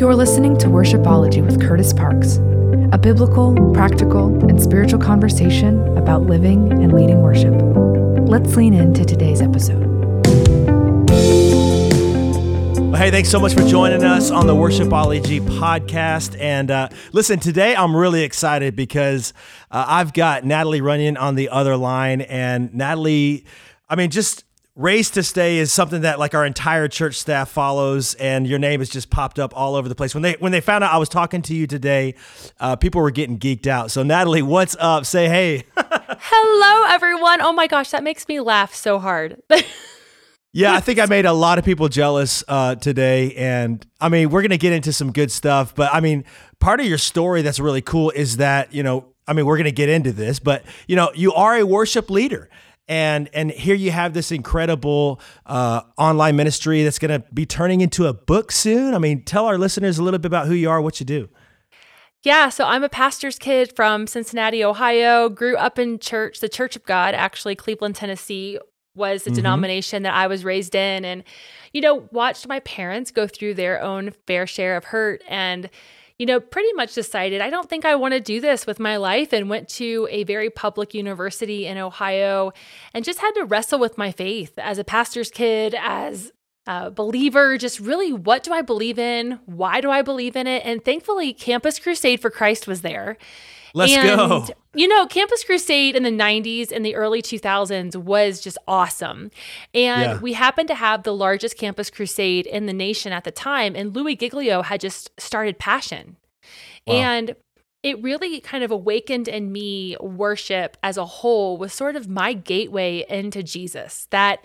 You're listening to Worshipology with Kurtis Parks, a biblical, practical, and spiritual conversation about living and leading worship. Let's lean into today's episode. Well, hey, thanks so much for joining us on the Worshipology podcast. And uh, listen, today I'm really excited because uh, I've got Natalie Runion on the other line. And Natalie, I mean, just Raised to Stay is something that like our entire church staff follows, and your name has just popped up all over the place. When they when they found out I was talking to you today, uh, people were getting geeked out. So Natalie, what's up? Say hey. Hello, everyone. Oh my gosh, that makes me laugh so hard. Yeah, I think I made a lot of people jealous uh, today. And I mean, we're going to get into some good stuff. But I mean, part of your story that's really cool is that, you know, I mean, we're going to get into this, but, you know, you are a worship leader. And, and here you have this incredible uh, online ministry that's going to be turning into a book soon. I mean, tell our listeners a little bit about who you are, what you do. Yeah, so I'm a pastor's kid from Cincinnati, Ohio. Grew up in church, the Church of God, actually, Cleveland, Tennessee was the mm-hmm. denomination that I was raised in and you know watched my parents go through their own fair share of hurt and you know pretty much decided I don't think I want to do this with my life and went to a very public university in Ohio and just had to wrestle with my faith as a pastor's kid as a believer just really what do I believe in? Why do I believe in it? And thankfully Campus Crusade for Christ was there Let's and, go. You know, Campus Crusade in the 90s and the early 2000s was just awesome. And yeah. we happened to have the largest Campus Crusade in the nation at the time. And Louie Giglio had just started Passion. Wow. And it really kind of awakened in me worship as a whole was sort of my gateway into Jesus. That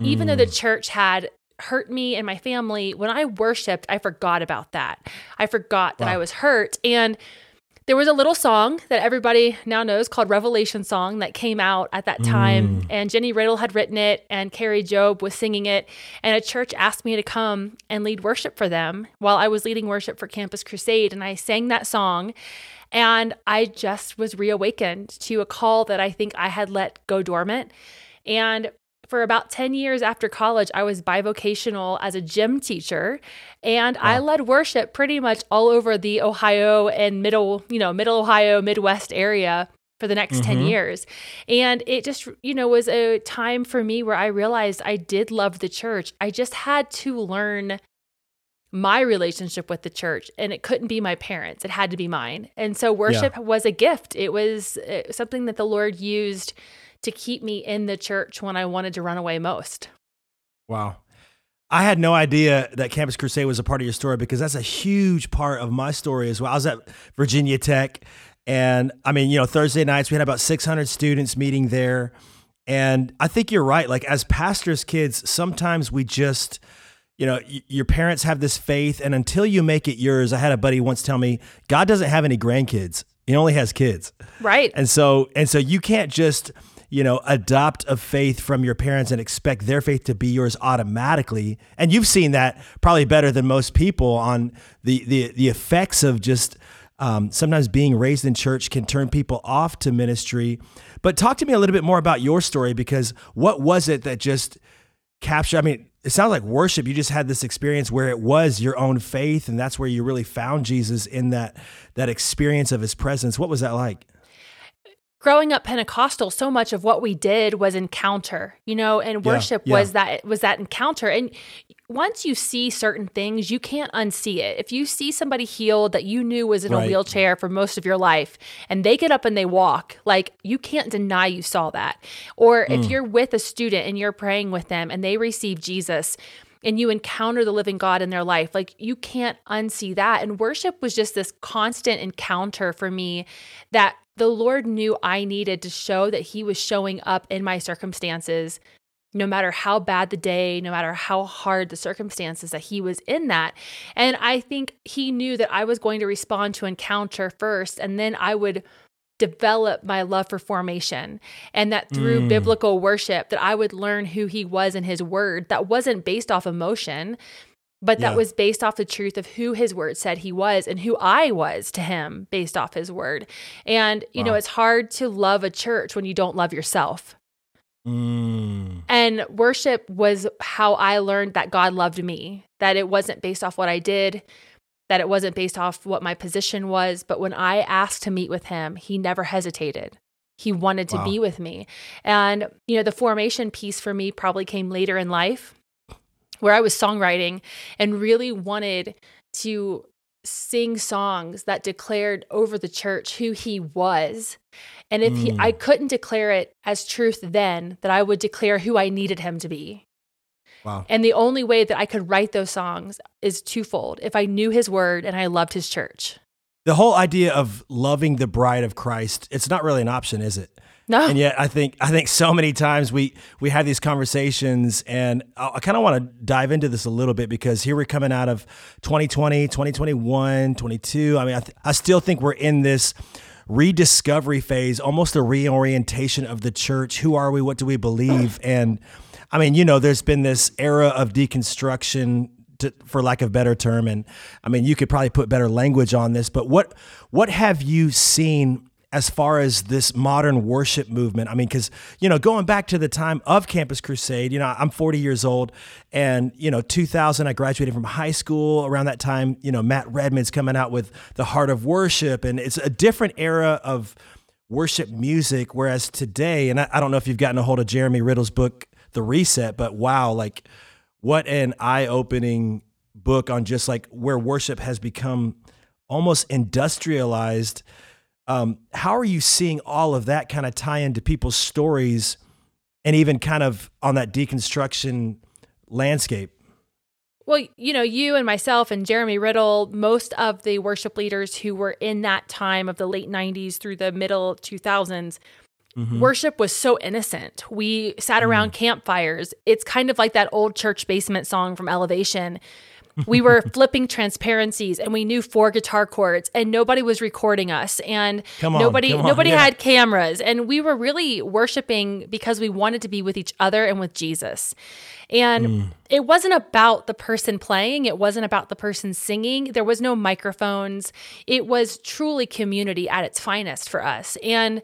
even mm. though the mm. church had hurt me and my family, when I worshiped, I forgot about that. I forgot wow. that I was hurt. And there was a little song that everybody now knows called Revelation Song that came out at that time. Mm. And Jennie Riddle had written it, and Kari Jobe was singing it. And a church asked me to come and lead worship for them while I was leading worship for Campus Crusade. And I sang that song. And I just was reawakened to a call that I think I had let go dormant. And for about 10 years after college, I was bivocational as a gym teacher and wow. I led worship pretty much all over the Ohio and middle, you know, middle Ohio, Midwest area for the next mm-hmm. 10 years. And it just, you know, was a time for me where I realized I did love the church. I just had to learn my relationship with the church and it couldn't be my parents it had to be mine and so worship yeah. was a gift it was uh, something that the lord used to keep me in the church when I wanted to run away most. Wow. I had no idea that Campus Crusade was a part of your story because that's a huge part of my story as well. I was at Virginia Tech, and I mean, you know, Thursday nights we had about 600 students meeting there. And I think you're right. Like, as pastors' kids, sometimes we just, you know, y- your parents have this faith, and until you make it yours, I had a buddy once tell me, God doesn't have any grandkids, He only has kids. Right. And so, and so you can't just, you know, adopt a faith from your parents and expect their faith to be yours automatically. And you've seen that probably better than most people on the the the effects of just um, sometimes being raised in church can turn people off to ministry. But talk to me a little bit more about your story because what was it that just captured? I mean, it sounds like worship. You just had this experience where it was your own faith, and that's where you really found Jesus in that that experience of His presence. What was that like? Growing up Pentecostal, so much of what we did was encounter, you know, and worship yeah, yeah. was that was that encounter. And once you see certain things, you can't unsee it. If you see somebody healed that you knew was in right. a wheelchair for most of your life and they get up and they walk, like you can't deny you saw that. Or mm. if you're with a student and you're praying with them and they receive Jesus, and you encounter the living God in their life. Like you can't unsee that. And worship was just this constant encounter for me that the Lord knew I needed to show that He was showing up in my circumstances, no matter how bad the day, no matter how hard the circumstances, that He was in that. And I think He knew that I was going to respond to encounter first, and then I would develop my love for formation and that through mm. biblical worship that I would learn who he was in his word that wasn't based off emotion but that yeah. was based off the truth of who his word said he was and who I was to him based off his word. And, you wow. know, it's hard to love a church when you don't love yourself. Mm. And worship was how I learned that God loved me, that it wasn't based off what I did, that it wasn't based off what my position was. But when I asked to meet with him, he never hesitated. He wanted to wow. be with me. And, you know, the formation piece for me probably came later in life where I was songwriting and really wanted to sing songs that declared over the church who he was. And if mm. he I mm. couldn't declare it as truth then, that I would declare who I needed him to be. Wow. And the only way that I could write those songs is twofold. If I knew his word and I loved his church. The whole idea of loving the bride of Christ, it's not really an option, is it? No. And yet I think I think so many times we we have these conversations and I, I kind of want to dive into this a little bit because here we're coming out of 2020, 2021, 22. I mean I, th- I still think we're in this rediscovery phase, almost a reorientation of the church. Who are we? What do we believe? And I mean, you know, there's been this era of deconstruction to, for lack of better term and i mean you could probably put better language on this but what what have you seen as far as this modern worship movement. I mean, because, you know, going back to the time of Campus Crusade, you know, I'm 40 years old and, you know, 2000, I graduated from high school. Around that time, you know, Matt Redman's coming out with The Heart of Worship. And it's a different era of worship music. Whereas today, and I, I don't know if you've gotten a hold of Jeremy Riddle's book, The Reset, but wow, like what an eye opening book on just like where worship has become almost industrialized um, how are you seeing all of that kind of tie into people's stories and even kind of on that deconstruction landscape? Well, you know, you and myself and Jeremy Riddle, most of the worship leaders who were in that time of the late 90s through the middle 2000s, mm-hmm. worship was so innocent. We sat around mm. campfires. It's kind of like that old church basement song from Elevation we were flipping transparencies and we knew four guitar chords and nobody was recording us and on, nobody nobody yeah. had cameras and we were really worshiping because we wanted to be with each other and with Jesus. And mm. it wasn't about the person playing, it wasn't about the person singing. There was no microphones. It was truly community at its finest for us. And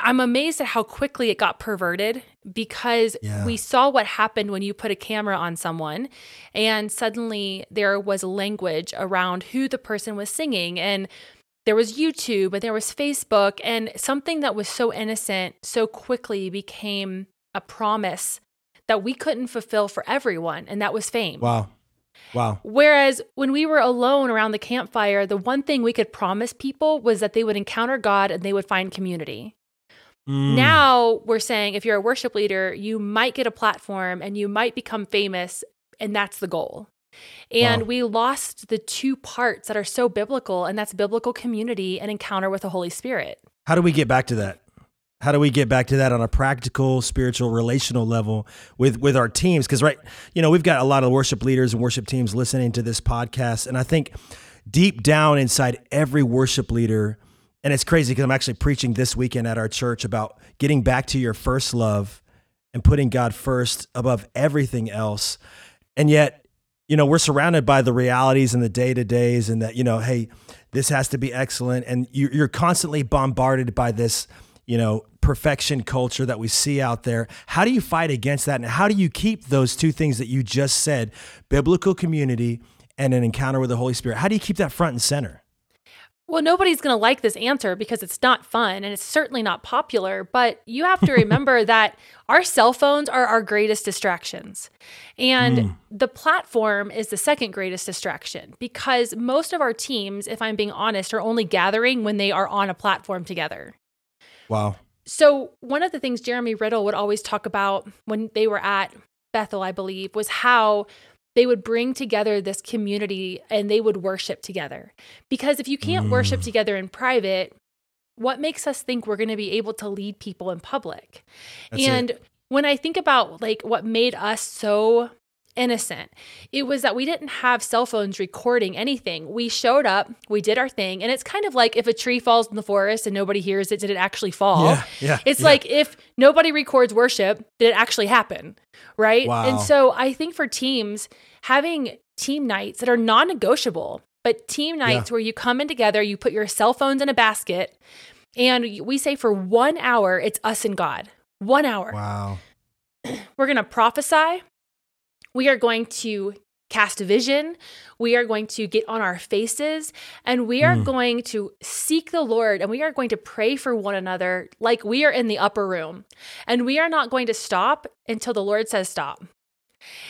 I'm amazed at how quickly it got perverted because yeah. we saw what happened when you put a camera on someone and suddenly there was language around who the person was singing and there was YouTube and there was Facebook and something that was so innocent so quickly became a promise that we couldn't fulfill for everyone and that was fame. Wow. Wow. Whereas when we were alone around the campfire, the one thing we could promise people was that they would encounter God and they would find community. Mm. Now we're saying if you're a worship leader, you might get a platform and you might become famous, and that's the goal. And wow. we lost the two parts that are so biblical, and that's biblical community and encounter with the Holy Spirit. How do we get back to that? How do we get back to that on a practical, spiritual, relational level with with our teams? Because right, you know, we've got a lot of worship leaders and worship teams listening to this podcast, and I think deep down inside every worship leader and it's crazy because I'm actually preaching this weekend at our church about getting back to your first love and putting God first above everything else. And yet, you know, we're surrounded by the realities and the day to days, and that, you know, hey, this has to be excellent. And you're constantly bombarded by this, you know, perfection culture that we see out there. How do you fight against that? And how do you keep those two things that you just said biblical community and an encounter with the Holy Spirit? How do you keep that front and center? Well, nobody's going to like this answer because it's not fun and it's certainly not popular. But you have to remember that our cell phones are our greatest distractions. And mm. the platform is the second greatest distraction because most of our teams, if I'm being honest, are only gathering when they are on a platform together. Wow. So, one of the things Jeremy Riddle would always talk about when they were at Bethel, I believe, was how they would bring together this community and they would worship together. Because if you can't mm. worship together in private, what makes us think we're going to be able to lead people in public? That's and it. when I think about like what made us so innocent. It was that we didn't have cell phones recording anything. We showed up, we did our thing, and it's kind of like if a tree falls in the forest and nobody hears it, did it actually fall? Yeah, yeah, it's yeah. like if nobody records worship, did it actually happen? Right? Wow. And so I think for teams, having team nights that are non negotiable, but team nights yeah. where you come in together, you put your cell phones in a basket, and we say for one hour, it's us and God. One hour. Wow. We're going to prophesy we are going to cast vision. We are going to get on our faces and we are mm. going to seek the Lord and we are going to pray for one another like we are in the upper room. And we are not going to stop until the Lord says stop.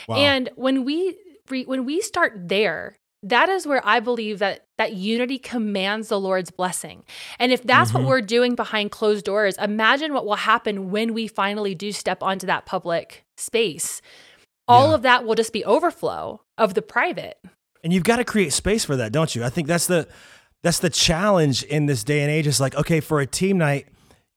Wow. And when we when we start there, that is where I believe that that unity commands the Lord's blessing. And if that's mm-hmm. what we're doing behind closed doors, imagine what will happen when we finally do step onto that public space. All yeah. of that will just be overflow of the private. And you've got to create space for that, don't you? I think that's the that's the challenge in this day and age is like, okay, for a team night,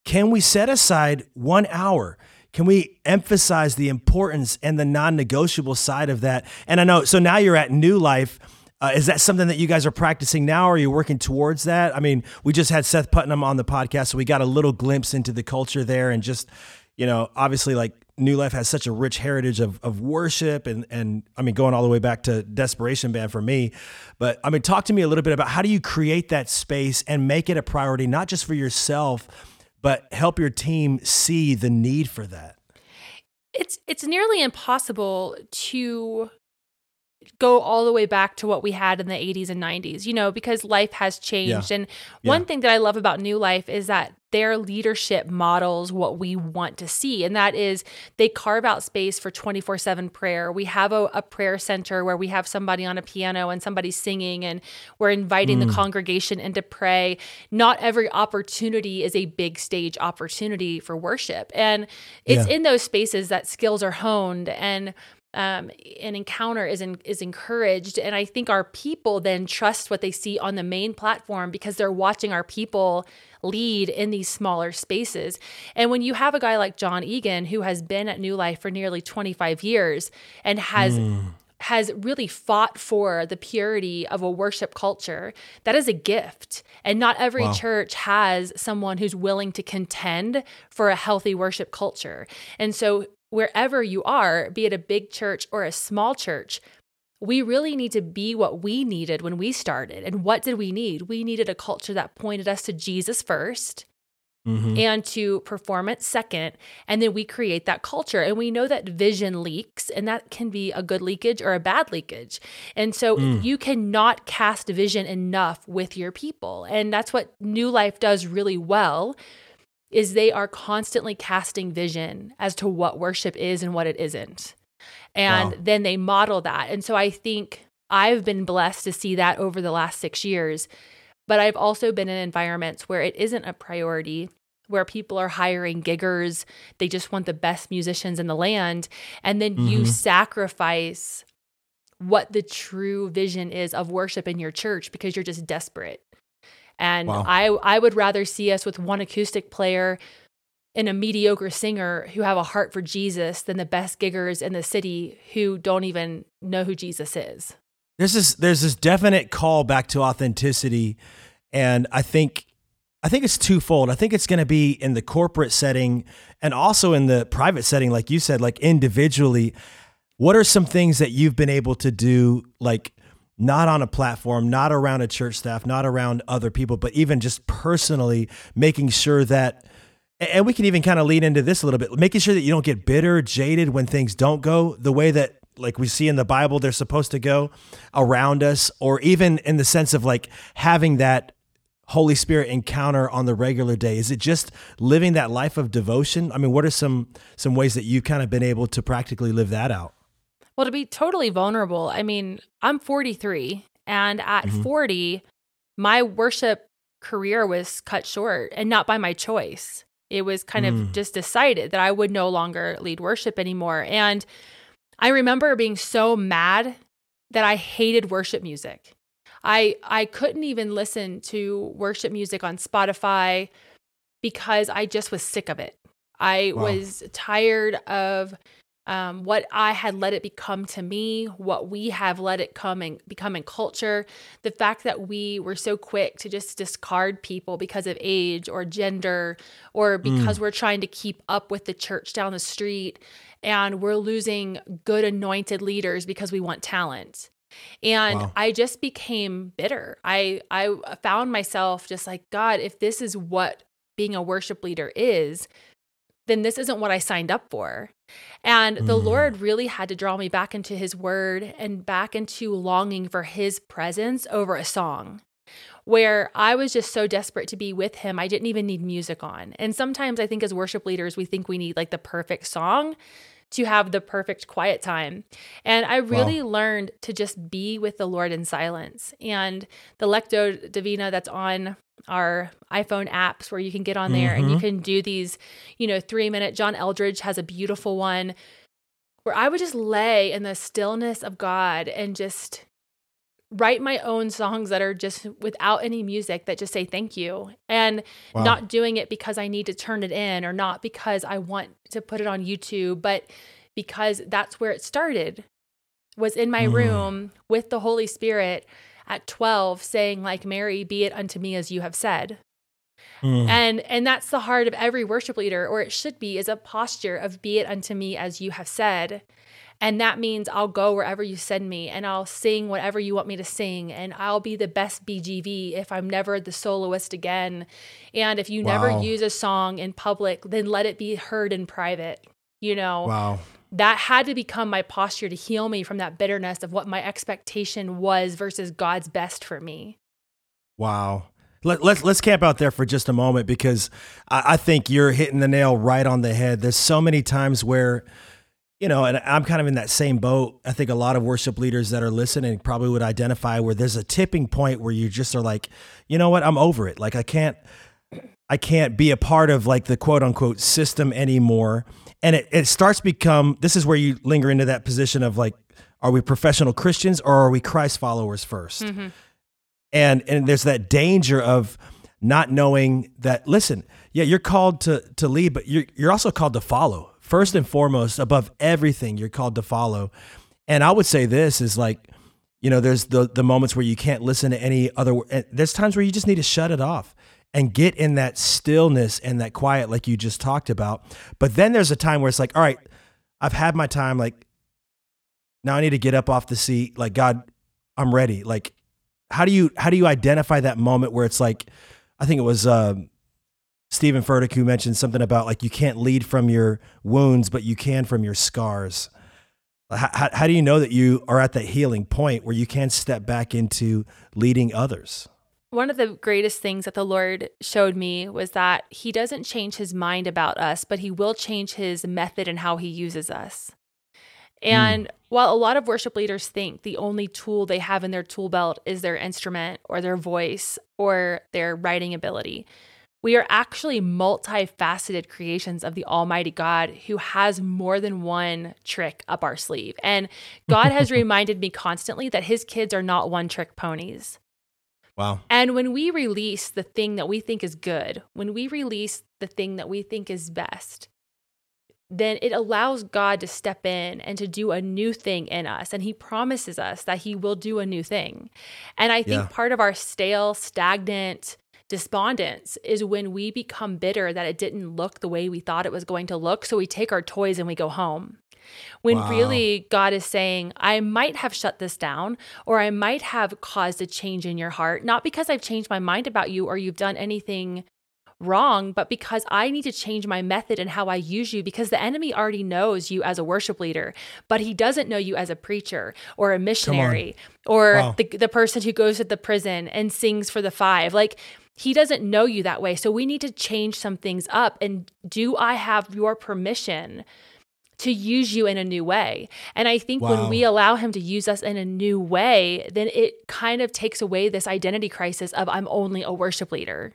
can we set aside 1 hour? Can we emphasize the importance and the non-negotiable side of that? And I know so now you're at New Life uh, is that something that you guys are practicing now? Or are you working towards that? I mean, we just had Seth Putnam on the podcast, so we got a little glimpse into the culture there, and just you know, obviously, like New Life has such a rich heritage of of worship, and and I mean, going all the way back to Desperation Band for me. But I mean, talk to me a little bit about how do you create that space and make it a priority, not just for yourself, but help your team see the need for that. It's it's nearly impossible to go all the way back to what we had in the 80s and 90s, you know, because life has changed. Yeah. And one yeah. thing that I love about New Life is that their leadership models what we want to see. And that is they carve out space for 24 7 prayer. We have a, a, prayer center where we have somebody on a piano and somebody singing, and we're inviting mm. the congregation in to pray. Not every opportunity is a big stage opportunity for worship. And it's yeah. in those spaces that skills are honed. And um, an encounter is in, is encouraged, and I think our people then trust what they see on the main platform because they're watching our people lead in these smaller spaces. And when you have a guy like Jon Egan who has been at New Life for nearly 25 years and has mm. has really fought for the purity of a worship culture, that is a gift. And not every wow. church has someone who's willing to contend for a healthy worship culture. And so wherever you are, be it a big church or a small church, we really need to be what we needed when we started. And what did we need? We needed a culture that pointed us to Jesus 1st mm-hmm. and to performance second. And then we create that culture. And we know that vision leaks, and that can be a good leakage or a bad leakage. And so mm. you cannot cast vision enough with your people. And that's what New Life does really well is they are constantly casting vision as to what worship is and what it isn't. And wow. then they model that. And so I think I've been blessed to see that over the last six years. But I've also been in environments where it isn't a priority, where people are hiring giggers. They just want the best musicians in the land. And then mm-hmm. you sacrifice what the true vision is of worship in your church because you're just desperate. And wow. I I would rather see us with one acoustic player and a mediocre singer who have a heart for Jesus than the best giggers in the city who don't even know who Jesus is. There's this there's this definite call back to authenticity and I think I think it's twofold. I think it's going to be in the corporate setting and also in the private setting like you said like individually. What are some things that you've been able to do like not on a platform, not around a church staff, not around other people, but even just personally making sure that, and we can even kind of lead into this a little bit, making sure that you don't get bitter, jaded when things don't go the way that like we see in the Bible they're supposed to go around us, or even in the sense of like having that Holy Spirit encounter on the regular day? Is it just living that life of devotion? I mean, what are some some ways that you've kind of been able to practically live that out? Well, to be totally vulnerable, I mean, I'm 43, and at mm-hmm. 40, my worship career was cut short and not by my choice. It was kind mm. of just decided that I would no longer lead worship anymore. And I remember being so mad that I hated worship music. I I couldn't even listen to worship music on Spotify because I just was sick of it. I wow. was tired of um, what I had let it become to me, what we have let it come and become in culture, the fact that we were so quick to just discard people because of age or gender or because mm. we're trying to keep up with the church down the street and we're losing good anointed leaders because we want talent. And wow. I just became bitter. I I found myself just like God, if this is what being a worship leader is, then this isn't what I signed up for. And the mm. Lord really had to draw me back into his word and back into longing for his presence over a song where I was just so desperate to be with him, I didn't even need music on. And sometimes I think as worship leaders, we think we need like the perfect song to have the perfect quiet time. And I really wow. learned to just be with the Lord in silence. And the Lectio Divina that's on our iPhone apps where you can get on there mm-hmm. and you mm-hmm. can do these, you know, three minute. John Eldredge has a beautiful one where I would just lay in the stillness of God and just write my own songs that are just without any music that just say thank you and wow. not doing it because I need to turn it in or not because I want to put it on YouTube, but because that's where it started was in my mm. room with the Holy Spirit at 12 saying like Mary be it unto me as you have said. Mm. And and that's the heart of every worship leader or it should be is a posture of be it unto me as you have said. And that means I'll go wherever you send me and I'll sing whatever you want me to sing. And I'll be the best BGV if I'm never the soloist again. And if you wow. never use a song in public, then let it be heard in private. You know? Wow. That had to become my posture to heal me from that bitterness of what my expectation was versus God's best for me. Wow. Let, let's let's camp out there for just a moment because I, I think you're hitting the nail right on the head. There's so many times where you know, and I'm kind of in that same boat. I think a lot of worship leaders that are listening probably would identify where there's a tipping point where you just are like, you know what, I'm over it. Like I can't, I can't be a part of like the quote unquote system anymore. And it, it starts become this is where you linger into that position of like, are we professional Christians or are we Christ followers 1st mm-hmm. And and there's that danger of not knowing that. Listen, yeah, you're called to to lead, but you're you're also called to follow first and foremost, above everything, you're called to follow. And I would say this is like, you know, there's the the moments where you can't listen to any other. There's times where you just need to shut it off and get in that stillness and that quiet, like you just talked about. But then there's a time where it's like, all right, I've had my time. Like now I need to get up off the seat. Like God, I'm ready. Like how do you how do you identify that moment where it's like, I think it was. Um, Steven Furtick who mentioned something about like you can't lead from your wounds, but you can from your scars. How, how, do you know that you are at that healing point where you can step back into leading others? One of the greatest things that the Lord showed me was that He doesn't change His mind about us, but He will change His method and how He uses us. And mm. while a lot of worship leaders think the only tool they have in their tool belt is their instrument or their voice or their writing ability, we are actually multifaceted creations of the Almighty God who has more than one trick up our sleeve. And God has reminded me constantly that his kids are not one trick ponies. Wow. And when we release the thing that we think is good, when we release the thing that we think is best, then it allows God to step in and to do a new thing in us. And He promises us that He will do a new thing. And I think yeah. part of our stale, stagnant, despondence is when we become bitter that it didn't look the way we thought it was going to look. So we take our toys and we go home. When wow. really God is saying, I might have shut this down, or I might have caused a change in your heart, not because I've changed my mind about you or you've done anything wrong, but because I need to change my method and how I use you because the enemy already knows you as a worship leader, but he doesn't know you as a preacher or a missionary or wow. the, the person who goes to the prison and sings for the five. Like he doesn't know you that way. So we need to change some things up. And do I have your permission? To use you in a new way. And I think wow. when we allow him to use us in a new way, then it kind of takes away this identity crisis of I'm only a worship leader.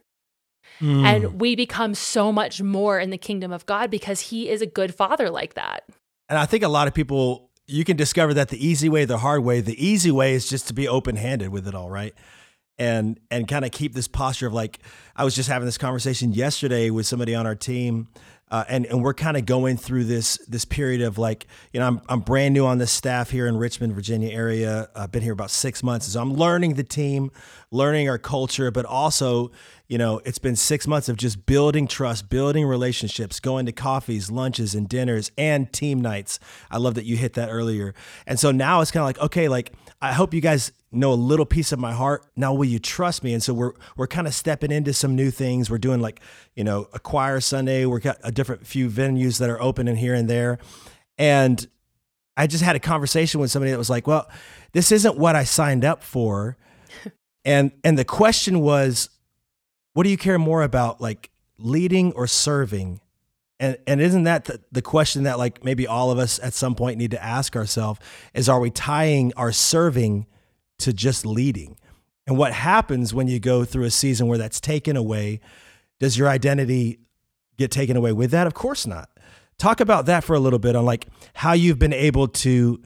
Mm. And we become so much more in the kingdom of God because he is a good father like that. And I think a lot of people, you can discover that the easy way, the hard way, the easy way is just to be open handed with it all, right? and and kind of keep this posture of like I was just having this conversation yesterday with somebody on our team uh, and and we're kind of going through this this period of like you know I'm I'm brand new on this staff here in Richmond, Virginia area. I've been here about six months, so I'm learning the team, learning our culture, but also you know, it's been six months of just building trust, building relationships, going to coffees, lunches, and dinners, and team nights. I love that you hit that earlier. And so now it's kind of like, okay, like I hope you guys know a little piece of my heart. Now will you trust me? And so we're we're kind of stepping into some new things. We're doing like, you know, a choir Sunday. We've got a different few venues that are open in here and there. And I just had a conversation with somebody that was like, well, this isn't what I signed up for. and and the question was, what do you care more about, like leading or serving? And and isn't that the, the question that like maybe all of us at some point need to ask ourselves is are we tying our serving to just leading? And what happens when you go through a season where that's taken away? Does your identity get taken away with that? Of course not. Talk about that for a little bit on like how you've been able to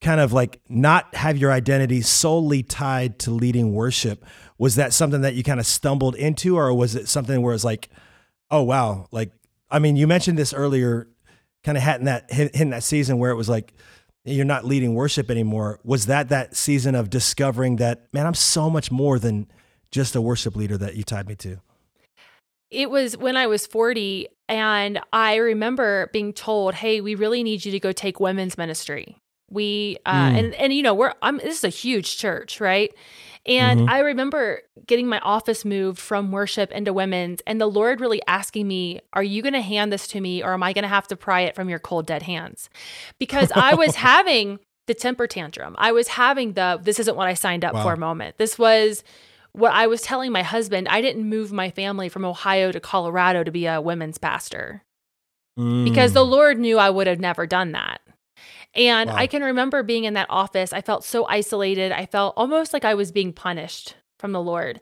kind of like not have your identity solely tied to leading worship. Was that something that you kind of stumbled into, or was it something where it's like, oh wow, like I mean, you mentioned this earlier, kind of hitting that hitting that season where it was like you're not leading worship anymore. Was that that season of discovering that man, I'm so much more than just a worship leader that you tied me to? It was when I was 40, and I remember being told, "Hey, we really need you to go take women's ministry." We uh, mm. and and you know we're I'm this is a huge church, right? And mm-hmm. I remember getting my office moved from worship into women's, and the Lord really asking me, Are you going to hand this to me, or am I going to have to pry it from your cold, dead hands? Because I was having the temper tantrum. I was having the, This isn't what I signed up wow. for moment. This was what I was telling my husband. I didn't move my family from Ohio to Colorado to be a women's pastor mm. because the mm. Lord knew I would have never done that. And wow. I can remember being in that office. I felt so isolated. I felt almost like I was being punished from the Lord.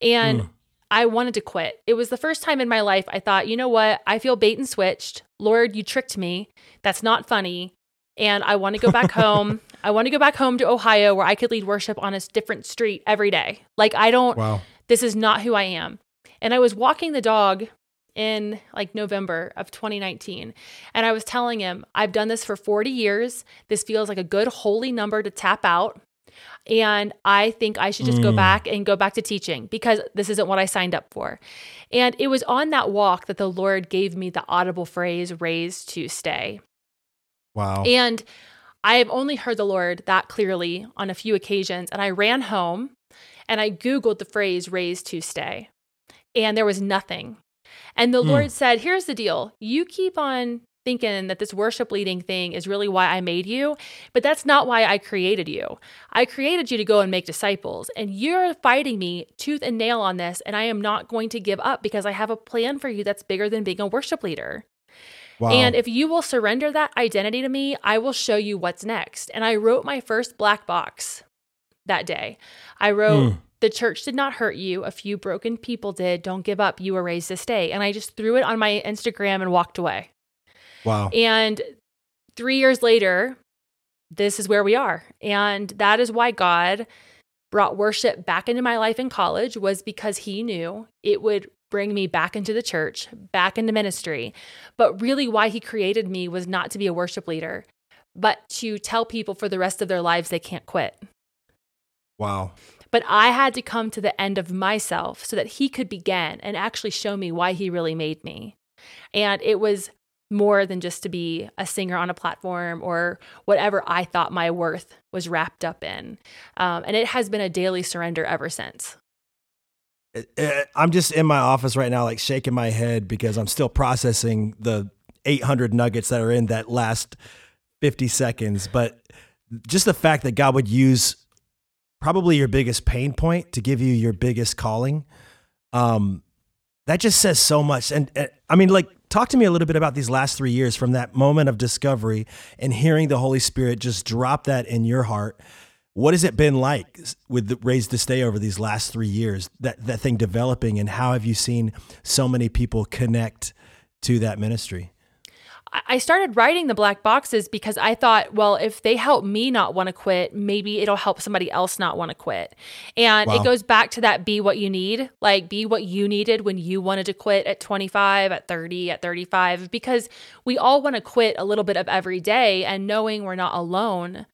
And mm. I wanted to quit. It was the first time in my life I thought, you know what? I feel bait and switched. Lord, you tricked me. That's not funny. And I want to go back home. I want to go back home to Ohio where I could lead worship on a different street every day. Like, I don't, wow. this is not who I am. And I was walking the dog in like November of 2019. And I was telling him, I've done this for 40 years. This feels like a good holy number to tap out. And I think I should just mm. go back and go back to teaching because this isn't what I signed up for. And it was on that walk that the Lord gave me the audible phrase, raised to stay. Wow. And I have only heard the Lord that clearly on a few occasions. And I ran home and I Googled the phrase, raised to stay. And there was nothing. And the mm. Lord said, Here's the deal. You keep on thinking that this worship leading thing is really why I made you, but that's not why I created you. I created you to go and make disciples, and you're fighting me tooth and nail on this, and I am not going to give up because I have a plan for you that's bigger than being a worship leader. Wow. And if you will surrender that identity to me, I will show you what's next. And I wrote my first black box that day. I wrote, mm. The church did not hurt you. A few broken people did. Don't give up. You were raised to stay. And I just threw it on my Instagram and walked away. Wow. And three years later, this is where we are. And that is why God brought worship back into my life in college was because he knew it would bring me back into the church, back into ministry. But really why he created me was not to be a worship leader, but to tell people for the rest of their lives they can't quit. Wow. But I had to come to the end of myself so that he could begin and actually show me why he really made me. And it was more than just to be a singer on a platform or whatever I thought my worth was wrapped up in. Um, and it has been a daily surrender ever since. I'm just in my office right now, like shaking my head because I'm still processing the 800 nuggets that are in that last 50 seconds. But just the fact that God would use probably your biggest pain point to give you your biggest calling. Um, that just says so much. And, and I mean, like, talk to me a little bit about these last three years from that moment of discovery and hearing the Holy Spirit just drop that in your heart. What has it been like with the Raised to Stay over these last three years, that, that thing developing, and how have you seen so many people connect to that ministry? I started writing the black boxes because I thought, well, if they help me not want to quit, maybe it'll help somebody else not want to quit. And wow. it goes back to that be what you need, like be what you needed when you wanted to quit at 25, at 30, at 35, because we all want to quit a little bit of every day and knowing we're not alone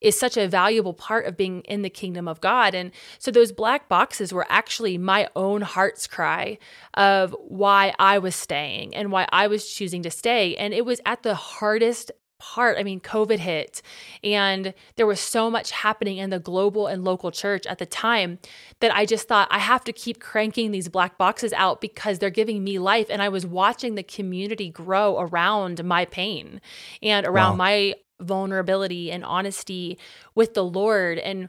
is such a valuable part of being in the kingdom of God. And so those black boxes were actually my own heart's cry of why I was staying and why I was choosing to stay. And it was at the hardest part. I mean, COVID hit, and there was so much happening in the global and local church at the time that I just thought I have to keep cranking these black boxes out because they're giving me life. And I was watching the community grow around my pain and around wow. my vulnerability and honesty with the Lord. And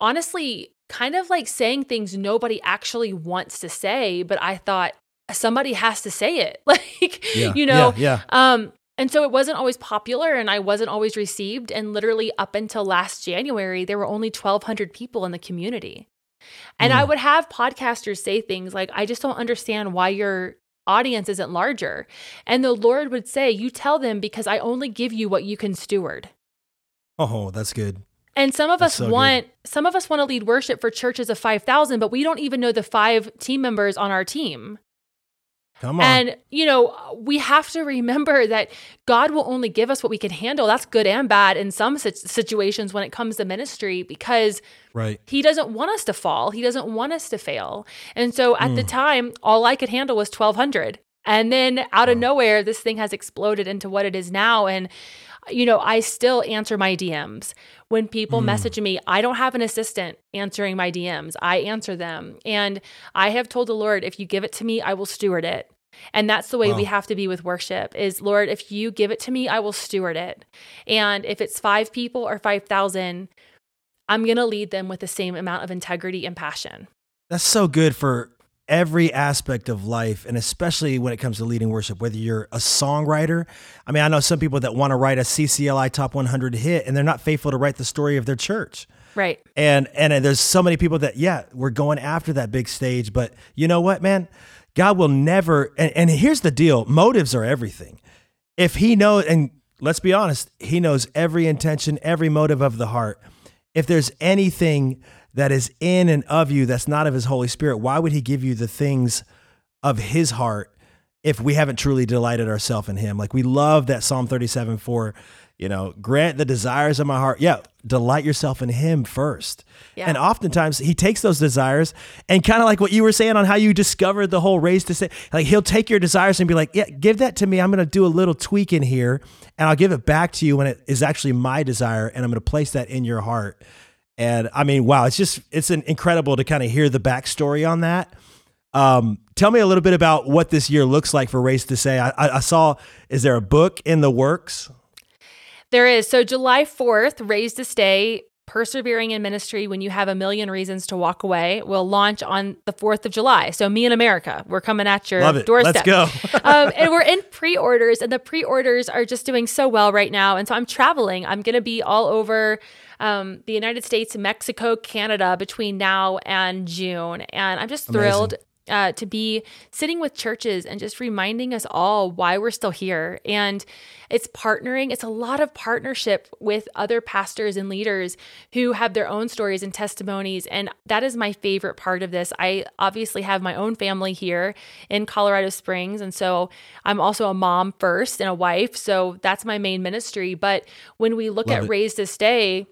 honestly, kind of like saying things nobody actually wants to say, but I thought somebody has to say it. Like, yeah, you know, yeah, yeah. um, and so it wasn't always popular and I wasn't always received. And literally up until last January, there were only 1,200 people in the community. And mm. I would have podcasters say things like, I just don't understand why your audience isn't larger. And the Lord would say, You tell them because I only give you what you can steward. Oh, that's good. And some of that's us so want good. some of us want to lead worship for churches of 5,000, but we don't even know the five team members on our team. Come on. And, you know, we have to remember that God will only give us what we can handle. That's good and bad in some situations when it comes to ministry because right. He doesn't want us to fall. He doesn't want us to fail. And so at mm. the time, all I could handle was 1200. And then out of nowhere, this thing has exploded into what it is now. And, you know, I still answer my DMs. When people mm. message me, I don't have an assistant answering my DMs. I answer them. And I have told the Lord, if you give it to me, I will steward it. And that's the way wow. we have to be with worship is Lord, if you give it to me, I will steward it. And if it's 5 people or 5,000, I'm going to lead them with the same amount of integrity and passion. That's so good for every aspect of life and especially when it comes to leading worship whether you're a songwriter. I mean i know some people that want to write a ccli top 100 hit and they're not faithful to write the story of their church. Right. And and there's so many people that yeah we're going after that big stage but you know what man? God will never and, and here's the deal motives are everything. If he knows and let's be honest he knows every intention every motive of the heart. If there's anything that is in and of you that's not of his Holy Spirit, why would he give you the things of his heart if we haven't truly delighted ourselves in him? Like we love that Psalm 37 4, you know, grant the desires of my heart. Yeah, delight yourself in him first. Yeah. And oftentimes he takes those desires and kind of like what you were saying on how you discovered the whole Raised to Stay, like he'll take your desires and be like, yeah, give that to me. I'm going to do a little tweak in here and I'll give it back to you when it is actually my desire and I'm going to place that in your heart. And I mean, wow, it's just it's an incredible to kind of hear the backstory on that. Um, tell me a little bit about what this year looks like for Raised to Stay. I, I saw, is there a book in the works? There is. So July 4th, Raised to Stay, Persevering in Ministry When You Have a Million Reasons to Walk Away will launch on the 4th of July. So me and America, we're coming at your doorstep. Let's go. um, and we're in pre-orders and the pre-orders are just doing so well right now. And so I'm traveling. I'm going to be all over um, the United States, Mexico, Canada between now and June. And I'm just thrilled uh, to be sitting with churches and just reminding us all why we're still here. And it's partnering, it's a lot of partnership with other pastors and leaders who have their own stories and testimonies. And that is my favorite part of this. I obviously have my own family here in Colorado Springs. And so I'm also a mom first and a wife. So that's my main ministry. But when we look Love at it. Raised to Stay,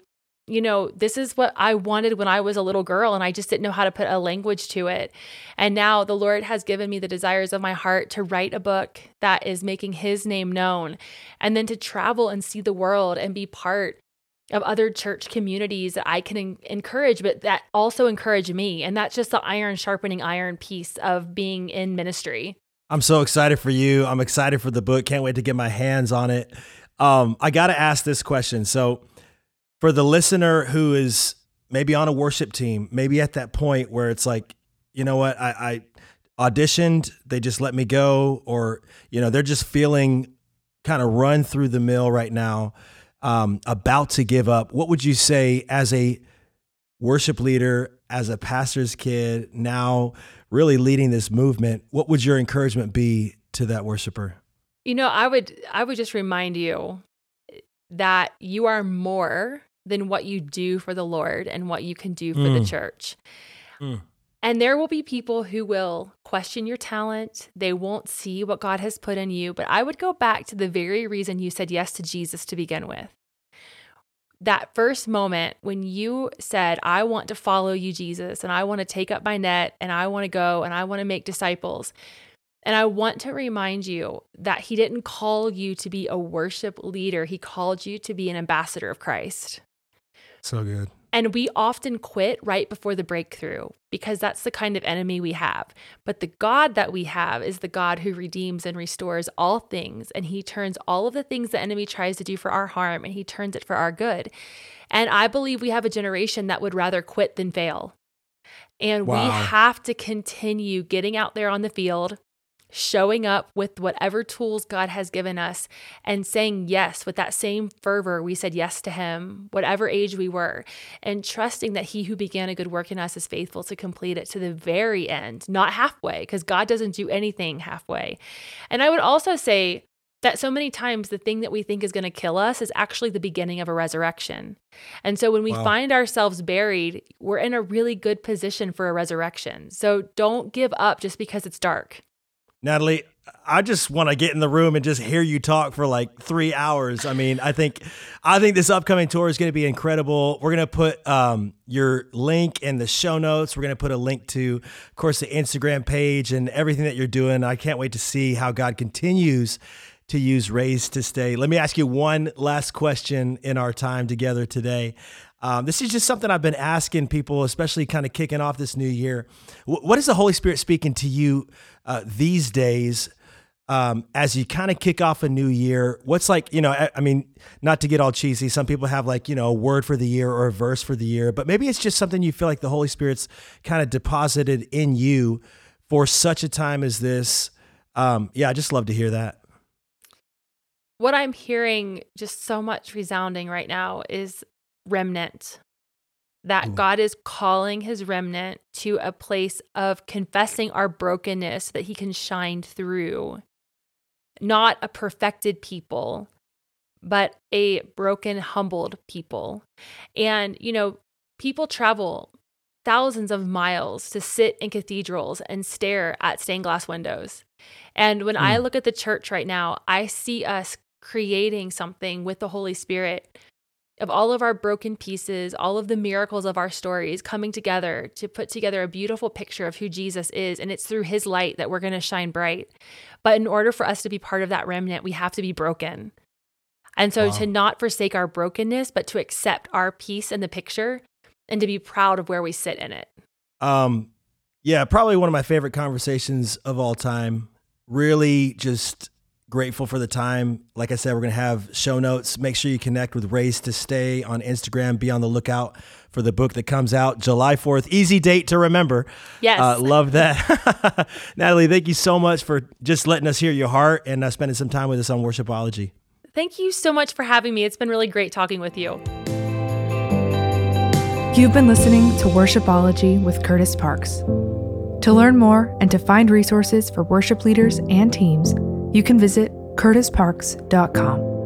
you know, this is what I wanted when I was a little girl and I just didn't know how to put a language to it. And now the Lord has given me the desires of my heart to write a book that is making his name known and then to travel and see the world and be part of other church communities that I can encourage, but that also encourage me. And that's just the iron sharpening iron piece of being in ministry. I'm so excited for you. I'm excited for the book. Can't wait to get my hands on it. Um, I got to ask this question. So, for the listener who is maybe on a worship team, maybe at that point where it's like, you know what, I, I auditioned, they just let me go, or you know, they're just feeling kind of run through the mill right now, um, about to give up. What would you say as a worship leader, as a pastor's kid, now really leading this movement? What would your encouragement be to that worshiper? You know, I would I would just remind you that you are more than what you do for the Lord and what you can do for mm. the church. Mm. And there will be people who will question your talent. They won't see what God has put in you. But I would go back to the very reason you said yes to Jesus to begin with. that first moment when you said, I want to follow you, Jesus, and I want to take up my net and I want to go and I want to make disciples. And I want to remind you that He didn't call you to be a worship leader, He called you to be an ambassador of Christ. So good. And we often quit right before the breakthrough because that's the kind of enemy we have. But the God that we have is the God who redeems and restores all things. And he turns all of the things the enemy tries to do for our harm and he turns it for our good. And I believe we have a generation that would rather quit than fail. And wow. we have to continue getting out there on the field, showing up with whatever tools God has given us and saying yes with that same fervor we said yes to Him, whatever age we were, and trusting that He who began a good work in us is faithful to complete it to the very end, not halfway, because God doesn't do anything halfway. And I would also say, that so many times the thing that we think is going to kill us is actually the beginning of a resurrection. And so when we wow. find ourselves buried, we're in a really good position for a resurrection. So don't give up just because it's dark. Natalie, I just want to get in the room and just hear you talk for like three hours. I mean, I think, I think this upcoming tour is going to be incredible. We're going to put um, your link in the show notes. We're going to put a link to, of course, the Instagram page and everything that you're doing. I can't wait to see how God continues to use Raised to Stay. Let me ask you one last question in our time together today. Um, this is just something I've been asking people, especially kind of kicking off this new year. W- what is the Holy Spirit speaking to you uh, these days um, as you kind of kick off a new year? What's like, you know, I, I, mean, not to get all cheesy, some people have like, you know, a word for the year or a verse for the year, but maybe it's just something you feel like the Holy Spirit's kind of deposited in you for such a time as this. Um, yeah, I just love to hear that. What I'm hearing just so much resounding right now is remnant. That Ooh. God is calling his remnant to a place of confessing our brokenness so that he can shine through. Not a perfected people, but a broken, humbled people. And, you know, people travel thousands of miles to sit in cathedrals and stare at stained glass windows. And when mm. I look at the church right now, I see us creating something with the Holy Spirit of all of our broken pieces, all of the miracles of our stories coming together to put together a beautiful picture of who Jesus is. And it's through his light that we're going to shine bright. But in order for us to be part of that remnant, we have to be broken. And so wow. to not forsake our brokenness, but to accept our piece in the picture and to be proud of where we sit in it. Um, yeah, probably one of my favorite conversations of all time. Really just grateful for the time. Like I said, we're going to have show notes. Make sure you connect with Raised to Stay on Instagram. Be on the lookout for the book that comes out July 4th. Easy date to remember. Yes. Uh, love that. Natalie, thank you so much for just letting us hear your heart and uh, spending some time with us on Worshipology. Thank you so much for having me. It's been really great talking with you. You've been listening to Worshipology with Kurtis Parks. To learn more and to find resources for worship leaders and teams, you can visit kurtisparks.com.